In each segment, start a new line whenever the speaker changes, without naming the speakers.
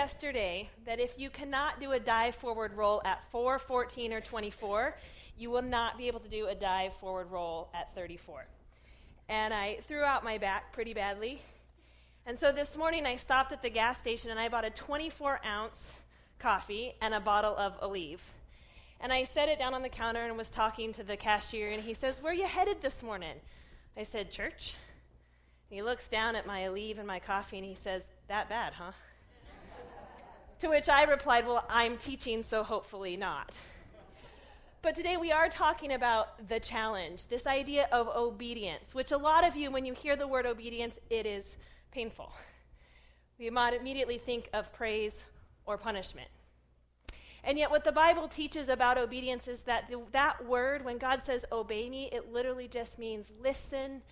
Yesterday that if you cannot do a dive forward roll at 4, 14, or 24, you will not be able to do a dive forward roll at 34. And I threw out my back pretty badly. And so this morning I stopped at the gas station and I bought a 24 ounce coffee and a bottle of Aleve. And I set it down on the counter and was talking to the cashier, and he says, Where are you headed this morning? I said, Church. And he looks down at my Aleve and my coffee and he says, That bad, huh? To which I replied, Well, I'm teaching, so hopefully not. But today we are talking about the challenge, this idea of obedience, which a lot of you, when you hear the word obedience, it is painful. We might immediately think of praise or punishment. And yet, what the Bible teaches about obedience is that the, that word, when God says obey me, it literally just means listen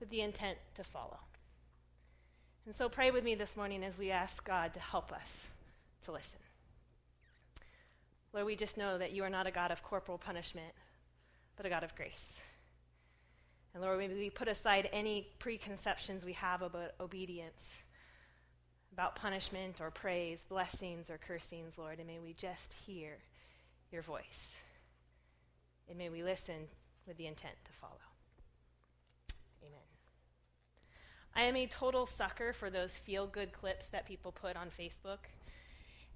with the intent to follow. And so, pray with me this morning as we ask God to help us to listen. Lord, we just know that you are not a God of corporal punishment, but a God of grace. And Lord, maybe we put aside any preconceptions we have about obedience, about punishment or praise, blessings or cursings, Lord, and may we just hear your voice. And may we listen with the intent to follow. Amen. I am a total sucker for those feel good clips that people put on Facebook.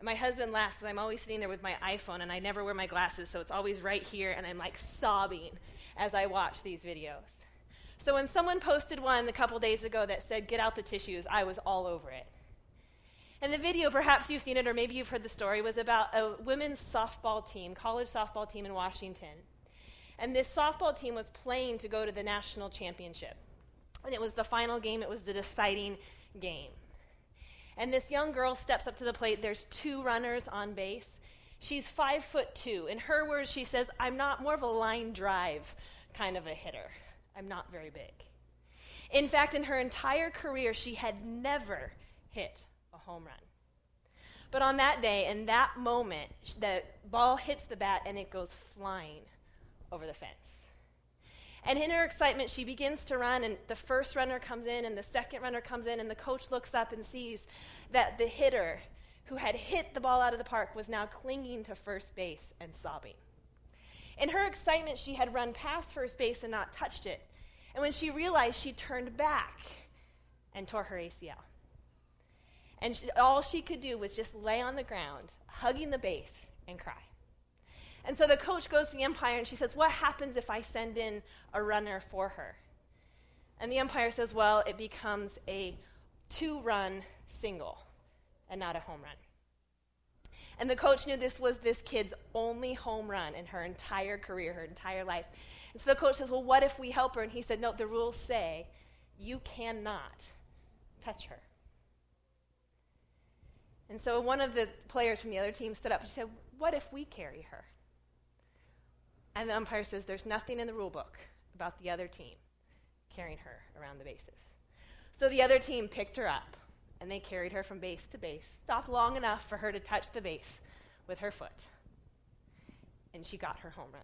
And my husband laughs because I'm always sitting there with my iPhone and I never wear my glasses, so it's always right here, and I'm like sobbing as I watch these videos. So when someone posted one a couple days ago that said, Get out the tissues, I was all over it. And the video, perhaps you've seen it or maybe you've heard the story, was about a women's softball team, college softball team in Washington. And this softball team was playing to go to the national championship. And it was the final game, it was the deciding game. And this young girl steps up to the plate. There's two runners on base. She's five foot two. In her words, she says, I'm not more of a line drive kind of a hitter. I'm not very big. In fact, in her entire career, she had never hit a home run. But on that day, in that moment, the ball hits the bat and it goes flying over the fence. And in her excitement, she begins to run, and the first runner comes in, and the second runner comes in, and the coach looks up and sees that the hitter who had hit the ball out of the park was now clinging to first base and sobbing. In her excitement, she had run past first base and not touched it. And when she realized, she turned back and tore her ACL. And she, all she could do was just lay on the ground, hugging the base, and cry. And so the coach goes to the umpire and she says, What happens if I send in a runner for her? And the umpire says, Well, it becomes a two run single and not a home run. And the coach knew this was this kid's only home run in her entire career, her entire life. And so the coach says, Well, what if we help her? And he said, No, the rules say you cannot touch her. And so one of the players from the other team stood up and said, What if we carry her? And the umpire says there's nothing in the rule book about the other team carrying her around the bases. So the other team picked her up and they carried her from base to base, stopped long enough for her to touch the base with her foot. And she got her home run.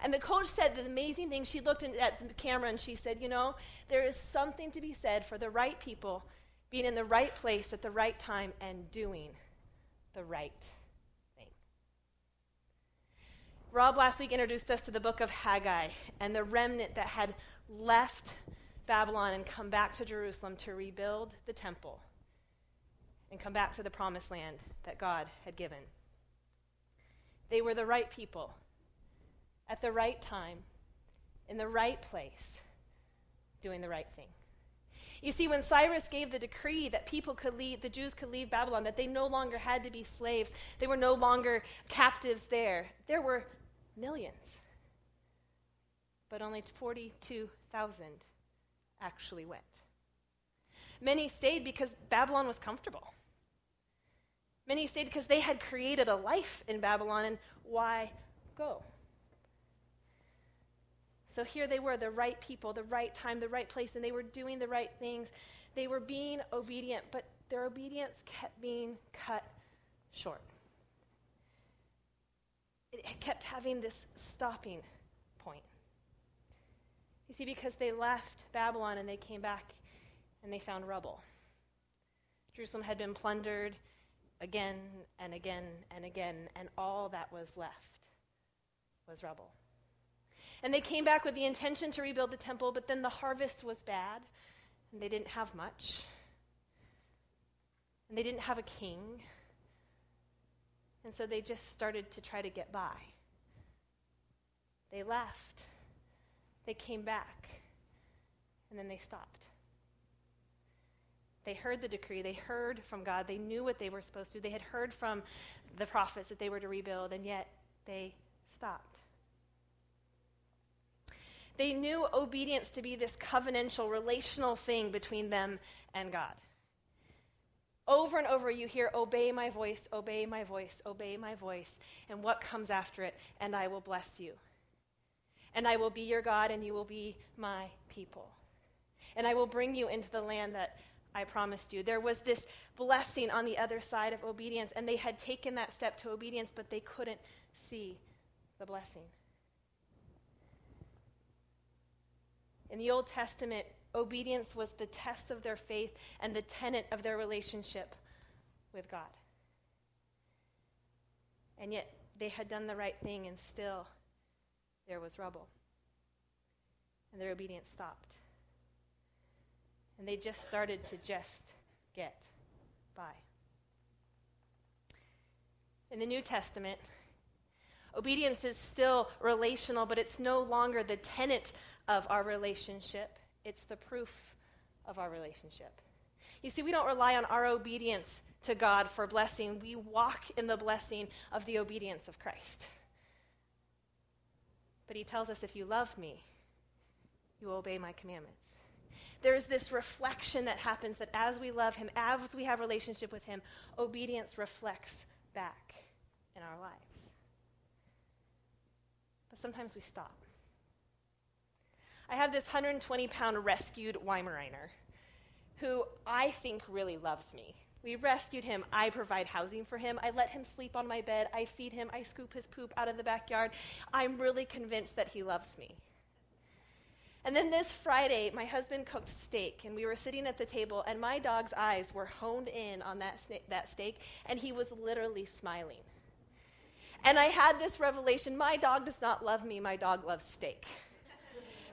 And the coach said the amazing thing, she looked at the camera and she said, You know, there is something to be said for the right people being in the right place at the right time and doing the right Rob last week introduced us to the book of Haggai and the remnant that had left Babylon and come back to Jerusalem to rebuild the temple and come back to the promised land that God had given. They were the right people at the right time, in the right place, doing the right thing. You see, when Cyrus gave the decree that people could leave, the Jews could leave Babylon, that they no longer had to be slaves, they were no longer captives there, there were millions. But only 42,000 actually went. Many stayed because Babylon was comfortable. Many stayed because they had created a life in Babylon, and why go? So here they were, the right people, the right time, the right place, and they were doing the right things. They were being obedient, but their obedience kept being cut short it kept having this stopping point. You see, because they left Babylon and they came back and they found rubble. Jerusalem had been plundered again and again and again, and all that was left was rubble. And they came back with the intention to rebuild the temple, but then the harvest was bad, and they didn't have much. And they didn't have a king. And so they just started to try to get by. They left. They came back. And then they stopped. They heard the decree. They heard from God. They knew what they were supposed to do. They had heard from the prophets that they were to rebuild, and yet they stopped. They knew obedience to be this covenantal, relational thing between them and God. Over and over, you hear, Obey my voice, obey my voice, obey my voice. And what comes after it? And I will bless you. And I will be your God, and you will be my people. And I will bring you into the land that I promised you. There was this blessing on the other side of obedience, and they had taken that step to obedience, but they couldn't see the blessing. In the Old Testament, obedience was the test of their faith and the tenet of their relationship with God. And yet, they had done the right thing, and still there was rubble. And their obedience stopped. And they just started to just get by. In the New Testament, obedience is still relational, but it's no longer the tenet of our relationship, it's the proof of our relationship. You see, we don't rely on our obedience to God for blessing, we walk in the blessing of the obedience of Christ. But he tells us if you love me, you obey my commandments. There's this reflection that happens that as we love him, as we have relationship with him, obedience reflects back in our lives. But sometimes we stop. I have this 120 pound rescued Weimaraner who I think really loves me. We rescued him. I provide housing for him. I let him sleep on my bed. I feed him. I scoop his poop out of the backyard. I'm really convinced that he loves me. And then this Friday, my husband cooked steak, and we were sitting at the table, and my dog's eyes were honed in on that, sna- that steak, and he was literally smiling. And I had this revelation my dog does not love me, my dog loves steak.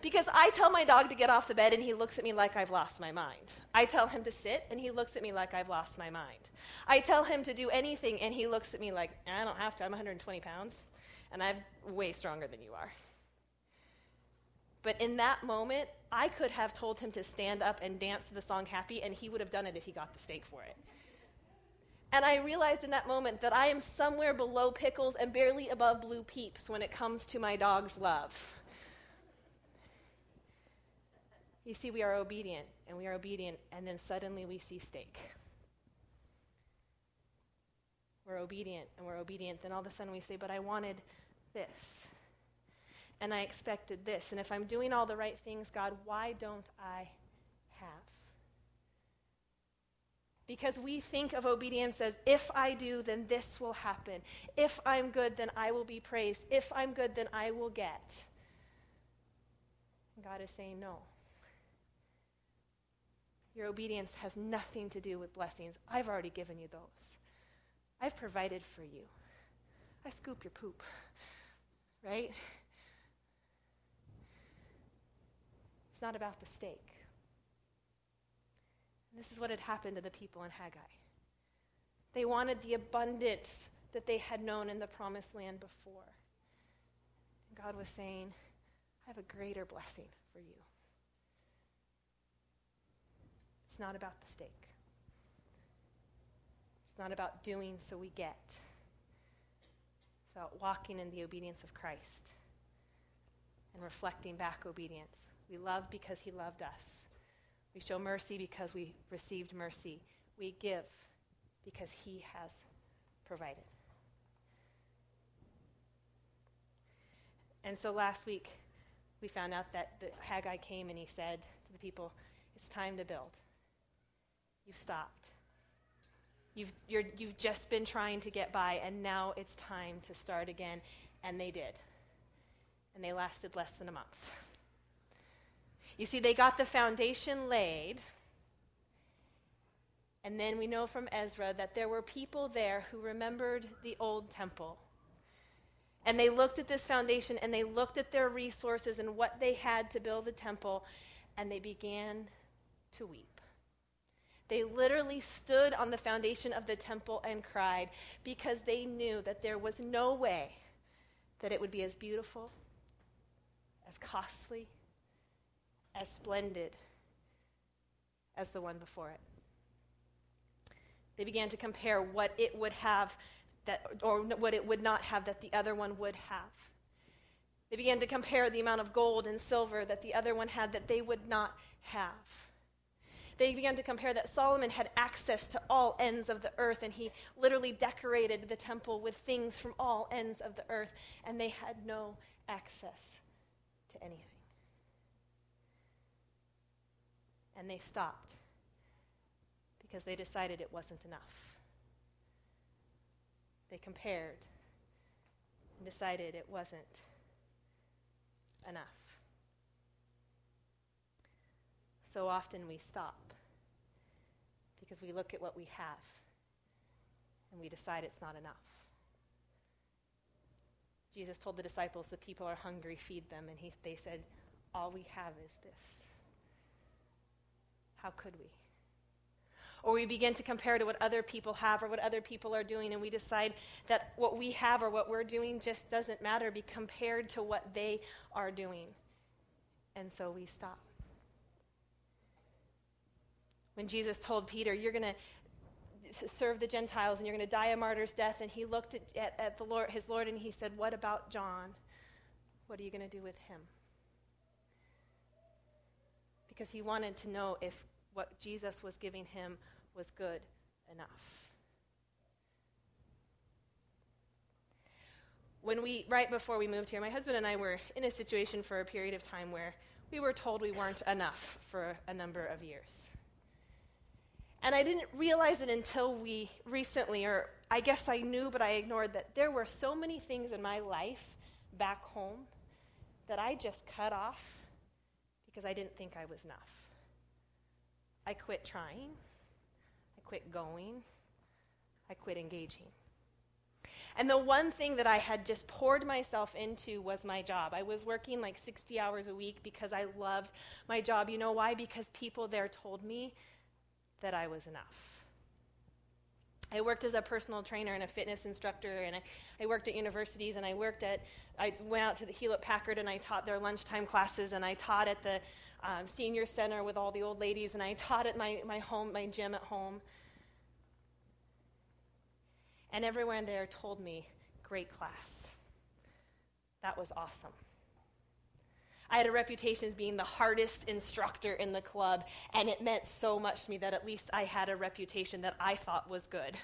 Because I tell my dog to get off the bed and he looks at me like I've lost my mind. I tell him to sit and he looks at me like I've lost my mind. I tell him to do anything and he looks at me like, I don't have to, I'm 120 pounds and I'm way stronger than you are. But in that moment, I could have told him to stand up and dance to the song Happy, and he would have done it if he got the steak for it. And I realized in that moment that I am somewhere below pickles and barely above blue peeps when it comes to my dog's love. You see, we are obedient, and we are obedient, and then suddenly we see steak. We're obedient, and we're obedient. Then all of a sudden we say, But I wanted this. And I expected this. And if I'm doing all the right things, God, why don't I have? Because we think of obedience as if I do, then this will happen. If I'm good, then I will be praised. If I'm good, then I will get. God is saying no. Your obedience has nothing to do with blessings. I've already given you those. I've provided for you. I scoop your poop, right? It's not about the steak. This is what had happened to the people in Haggai. They wanted the abundance that they had known in the promised land before. And God was saying, I have a greater blessing for you. It's not about the steak. It's not about doing so we get. It's about walking in the obedience of Christ and reflecting back obedience. We love because he loved us. We show mercy because we received mercy. We give because he has provided. And so last week, we found out that the Haggai came and he said to the people, It's time to build. You've stopped. You've, you're, you've just been trying to get by, and now it's time to start again. And they did. And they lasted less than a month. You see, they got the foundation laid, And then we know from Ezra that there were people there who remembered the old temple. And they looked at this foundation and they looked at their resources and what they had to build the temple, and they began to weep. They literally stood on the foundation of the temple and cried because they knew that there was no way that it would be as beautiful, as costly, as splendid as the one before it. They began to compare what it would have that, or what it would not have that the other one would have. They began to compare the amount of gold and silver that the other one had that they would not have. They began to compare that Solomon had access to all ends of the earth, and he literally decorated the temple with things from all ends of the earth, and they had no access to anything. And they stopped because they decided it wasn't enough. They compared and decided it wasn't enough. So often we stop because we look at what we have and we decide it's not enough. Jesus told the disciples, The people are hungry, feed them. And he, they said, All we have is this. How could we? Or we begin to compare to what other people have or what other people are doing, and we decide that what we have or what we're doing just doesn't matter, be compared to what they are doing. And so we stop. When Jesus told Peter, You're going to serve the Gentiles and you're going to die a martyr's death, and he looked at, at, at the Lord, his Lord and he said, What about John? What are you going to do with him? Because he wanted to know if what Jesus was giving him was good enough. When we, right before we moved here, my husband and I were in a situation for a period of time where we were told we weren't enough for a number of years. And I didn't realize it until we recently, or I guess I knew, but I ignored that there were so many things in my life back home that I just cut off because I didn't think I was enough. I quit trying I quit going. I quit engaging. And the one thing that I had just poured myself into was my job. I was working like 60 hours a week because I loved my job. You know why? Because people there told me that I was enough. I worked as a personal trainer and a fitness instructor, and I, I worked at universities, and I worked at, I went out to the Hewlett Packard and I taught their lunchtime classes, and I taught at the um, senior center with all the old ladies, and I taught at my, my home, my gym at home. And everyone there told me, great class. That was awesome. I had a reputation as being the hardest instructor in the club, and it meant so much to me that at least I had a reputation that I thought was good.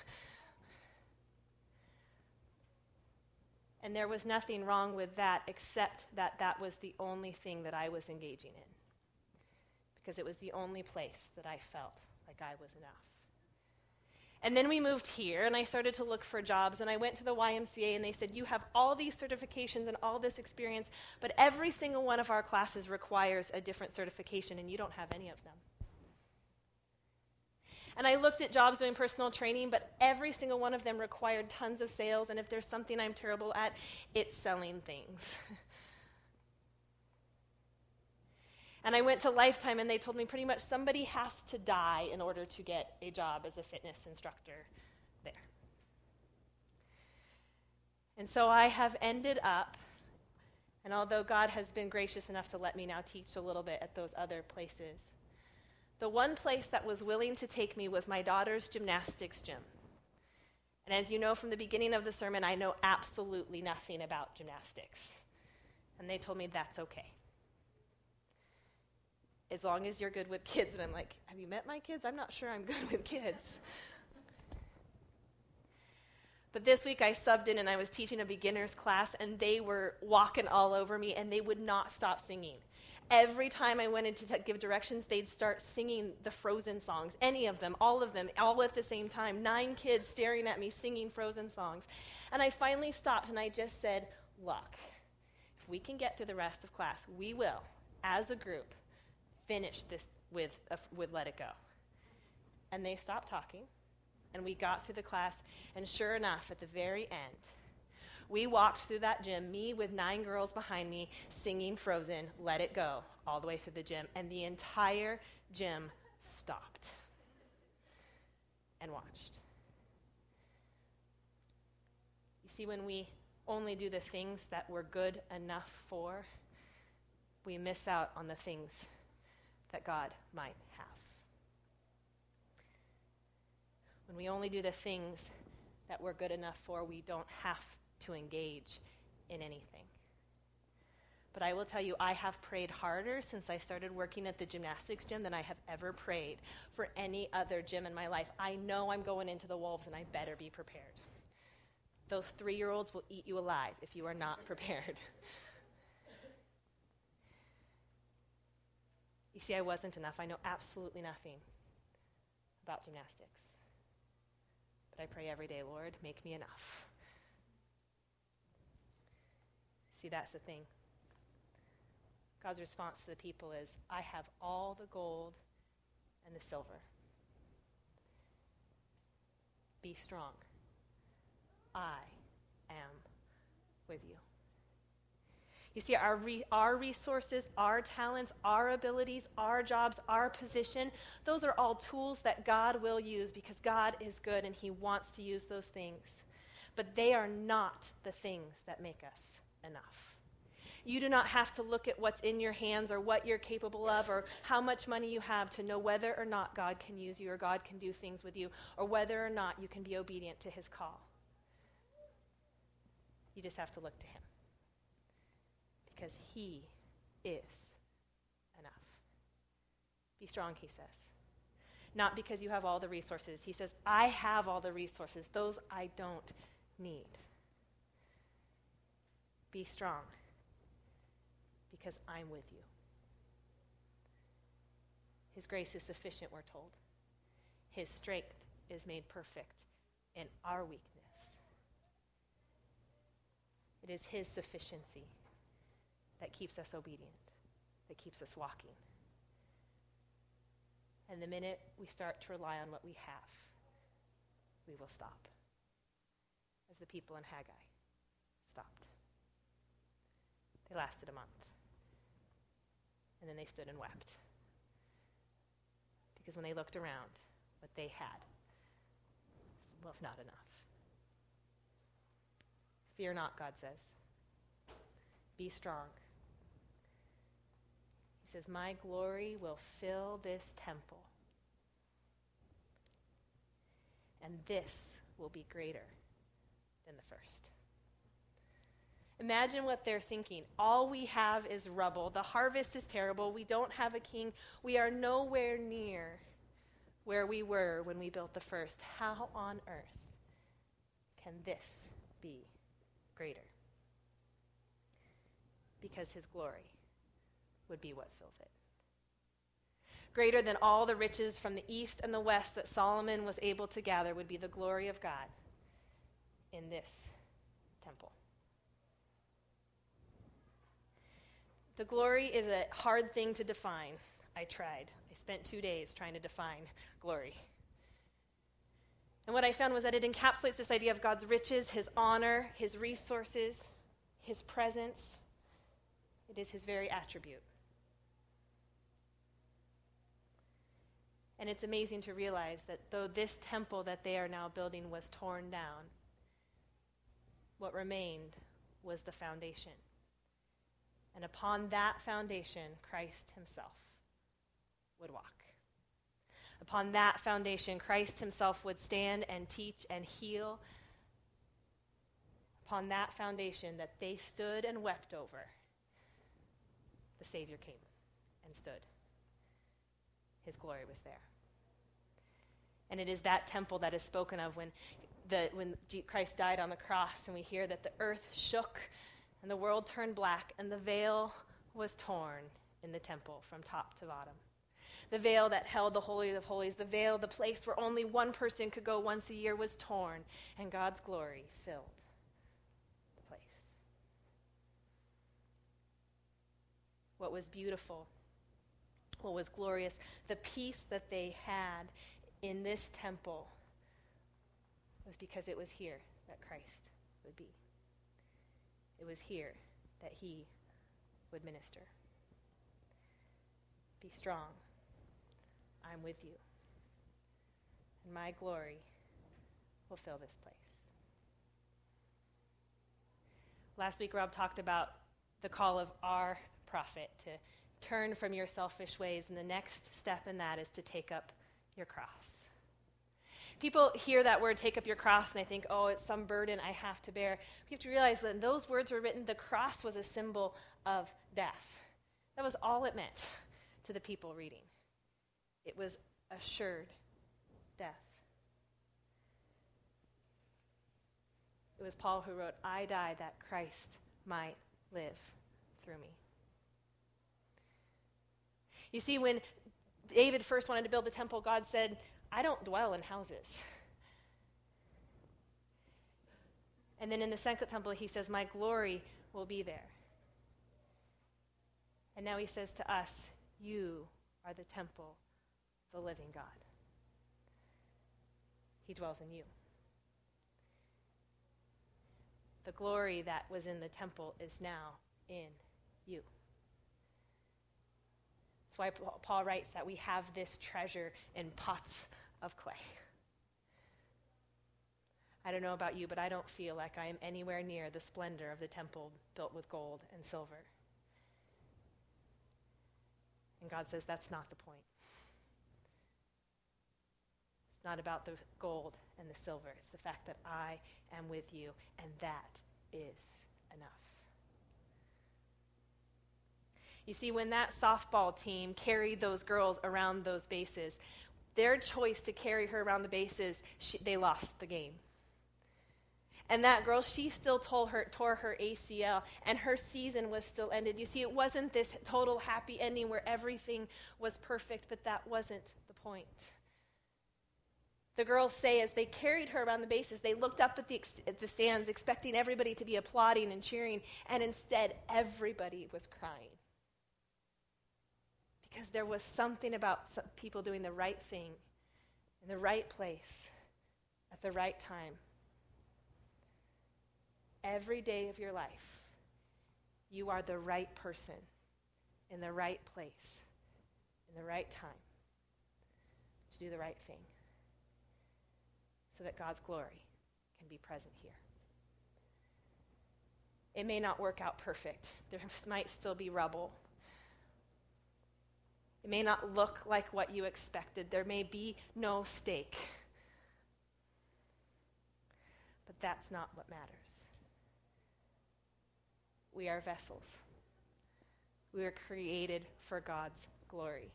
And there was nothing wrong with that except that that was the only thing that I was engaging in. Because it was the only place that I felt like I was enough. And then we moved here, and I started to look for jobs. And I went to the YMCA, and they said, You have all these certifications and all this experience, but every single one of our classes requires a different certification, and you don't have any of them. And I looked at jobs doing personal training, but every single one of them required tons of sales. And if there's something I'm terrible at, it's selling things. And I went to Lifetime, and they told me pretty much somebody has to die in order to get a job as a fitness instructor there. And so I have ended up, and although God has been gracious enough to let me now teach a little bit at those other places, the one place that was willing to take me was my daughter's gymnastics gym. And as you know from the beginning of the sermon, I know absolutely nothing about gymnastics. And they told me that's okay as long as you're good with kids. And I'm like, have you met my kids? I'm not sure I'm good with kids. But this week I subbed in and I was teaching a beginner's class, and they were walking all over me, and they would not stop singing. Every time I went in to t- give directions, they'd start singing the Frozen songs, any of them, all of them, all at the same time. Nine kids staring at me singing Frozen songs. And I finally stopped and I just said, Look, if we can get through the rest of class, we will, as a group, finish this with, uh, with Let It Go. and they stopped talking, and we got through the class, and sure enough, at the very end, we walked through that gym, me with nine girls behind me, singing Frozen, Let It Go, all the way through the gym, and the entire gym stopped and watched. You see, when we only do the things that we're good enough for, we miss out on the things that God might have. When we only do the things that we're good enough for, we don't have to engage in anything. But I will tell you, I have prayed harder since I started working at the gymnastics gym than I have ever prayed for any other gym in my life. I know I'm going into the wolves and I better be prepared. Those three year olds will eat you alive if you are not prepared. You see, I wasn't enough. I know absolutely nothing about gymnastics. But I pray every day, Lord, make me enough. See, that's the thing. God's response to the people is, I have all the gold and the silver. Be strong. I am with you. You see, our, re- our resources, our talents, our abilities, our jobs, our position, those are all tools that God will use because God is good and He wants to use those things. But they are not the things that make us enough. You do not have to look at what's in your hands or what you're capable of or how much money you have to know whether or not God can use you or God can do things with you or whether or not you can be obedient to his call. You just have to look to him because he is enough. Be strong, he says. Not because you have all the resources. He says, I have all the resources. Those I don't need. Be strong because I'm with you. His grace is sufficient, we're told. His strength is made perfect in our weakness. It is His sufficiency that keeps us obedient, that keeps us walking. And the minute we start to rely on what we have, we will stop, as the people in Haggai stopped. They lasted a month. And then they stood and wept. Because when they looked around, what they had was not enough. Fear not, God says. Be strong. He says, My glory will fill this temple. And this will be greater than the first. Imagine what they're thinking. All we have is rubble. The harvest is terrible. We don't have a king. We are nowhere near where we were when we built the first. How on earth can this be greater? Because his glory would be what fills it. Greater than all the riches from the east and the west that Solomon was able to gather would be the glory of God in this temple. The glory is a hard thing to define. I tried. I spent two days trying to define glory. And what I found was that it encapsulates this idea of God's riches, his honor, his resources, his presence. It is his very attribute. And it's amazing to realize that though this temple that they are now building was torn down, what remained was the foundation. And upon that foundation, Christ himself would walk. Upon that foundation, Christ himself would stand and teach and heal. Upon that foundation that they stood and wept over, the Savior came and stood. His glory was there. And it is that temple that is spoken of when, the, when Christ died on the cross, and we hear that the earth shook and the world turned black, and the veil was torn in the temple from top to bottom. The veil that held the Holy of Holies, the veil, the place where only one person could go once a year, was torn, and God's glory filled the place. What was beautiful, what was glorious, the peace that they had in this temple was because it was here that Christ would be. It was here that he would minister. Be strong. I'm with you. And my glory will fill this place. Last week, Rob talked about the call of our prophet to turn from your selfish ways, and the next step in that is to take up your cross. People hear that word, take up your cross, and they think, oh, it's some burden I have to bear. You have to realize when those words were written, the cross was a symbol of death. That was all it meant to the people reading. It was assured death. It was Paul who wrote, I die that Christ might live through me. You see, when David first wanted to build the temple, God said, I don't dwell in houses. And then in the second temple, he says, My glory will be there. And now he says to us, You are the temple the living God. He dwells in you. The glory that was in the temple is now in you. Why Paul writes that we have this treasure in pots of clay. I don't know about you, but I don't feel like I am anywhere near the splendor of the temple built with gold and silver. And God says that's not the point. It's not about the gold and the silver. It's the fact that I am with you, and that is enough. You see, when that softball team carried those girls around those bases, their choice to carry her around the bases, she, they lost the game. And that girl, she still her, tore her ACL, and her season was still ended. You see, it wasn't this total happy ending where everything was perfect, but that wasn't the point. The girls say as they carried her around the bases, they looked up at the, at the stands expecting everybody to be applauding and cheering, and instead, everybody was crying. Because there was something about people doing the right thing in the right place at the right time every day of your life, you are the right person in the right place in the right time to do the right thing so that God's glory can be present here. It may not work out perfect. There might still be rubble. It may not look like what you expected. There may be no steak. But that's not what matters. We are vessels. We are created for God's glory.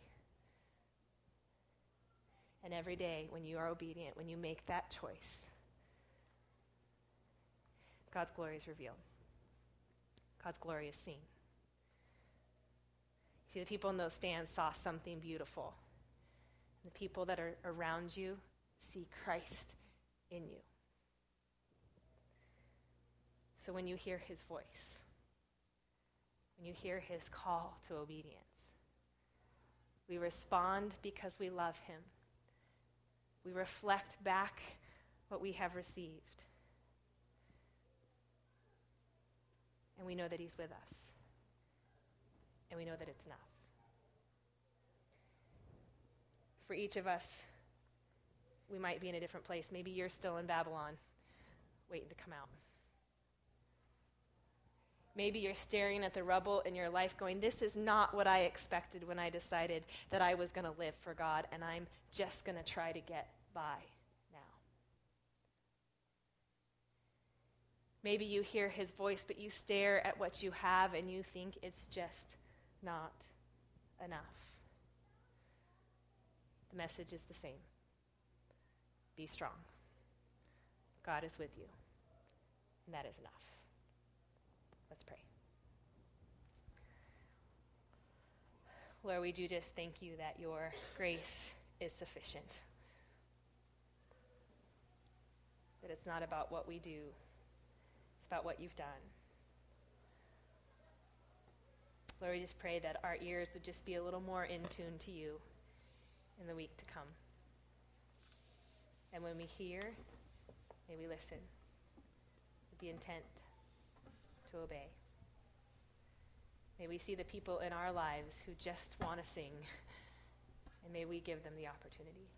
And every day, when you are obedient, when you make that choice, God's glory is revealed. God's glory is seen. See, the people in those stands saw something beautiful. The people that are around you see Christ in you. So when you hear his voice, when you hear his call to obedience. We respond because we love him. We reflect back what we have received. And we know that he's with us. And we know that it's enough. For each of us, we might be in a different place. Maybe you're still in Babylon, waiting to come out. Maybe you're staring at the rubble in your life going, This is not what I expected when I decided that I was going to live for God, and I'm just going to try to get by now. Maybe you hear his voice, but you stare at what you have and you think it's just not enough. The message is the same be strong. God is with you, and that is enough. Let's pray. Lord, we do just thank you that your grace is sufficient. That it's not about what we do, it's about what you've done. Lord, we just pray that our ears would just be a little more in tune to you in the week to come. And when we hear, may we listen with the intent to obey. May we see the people in our lives who just want to sing, and may we give them the opportunity.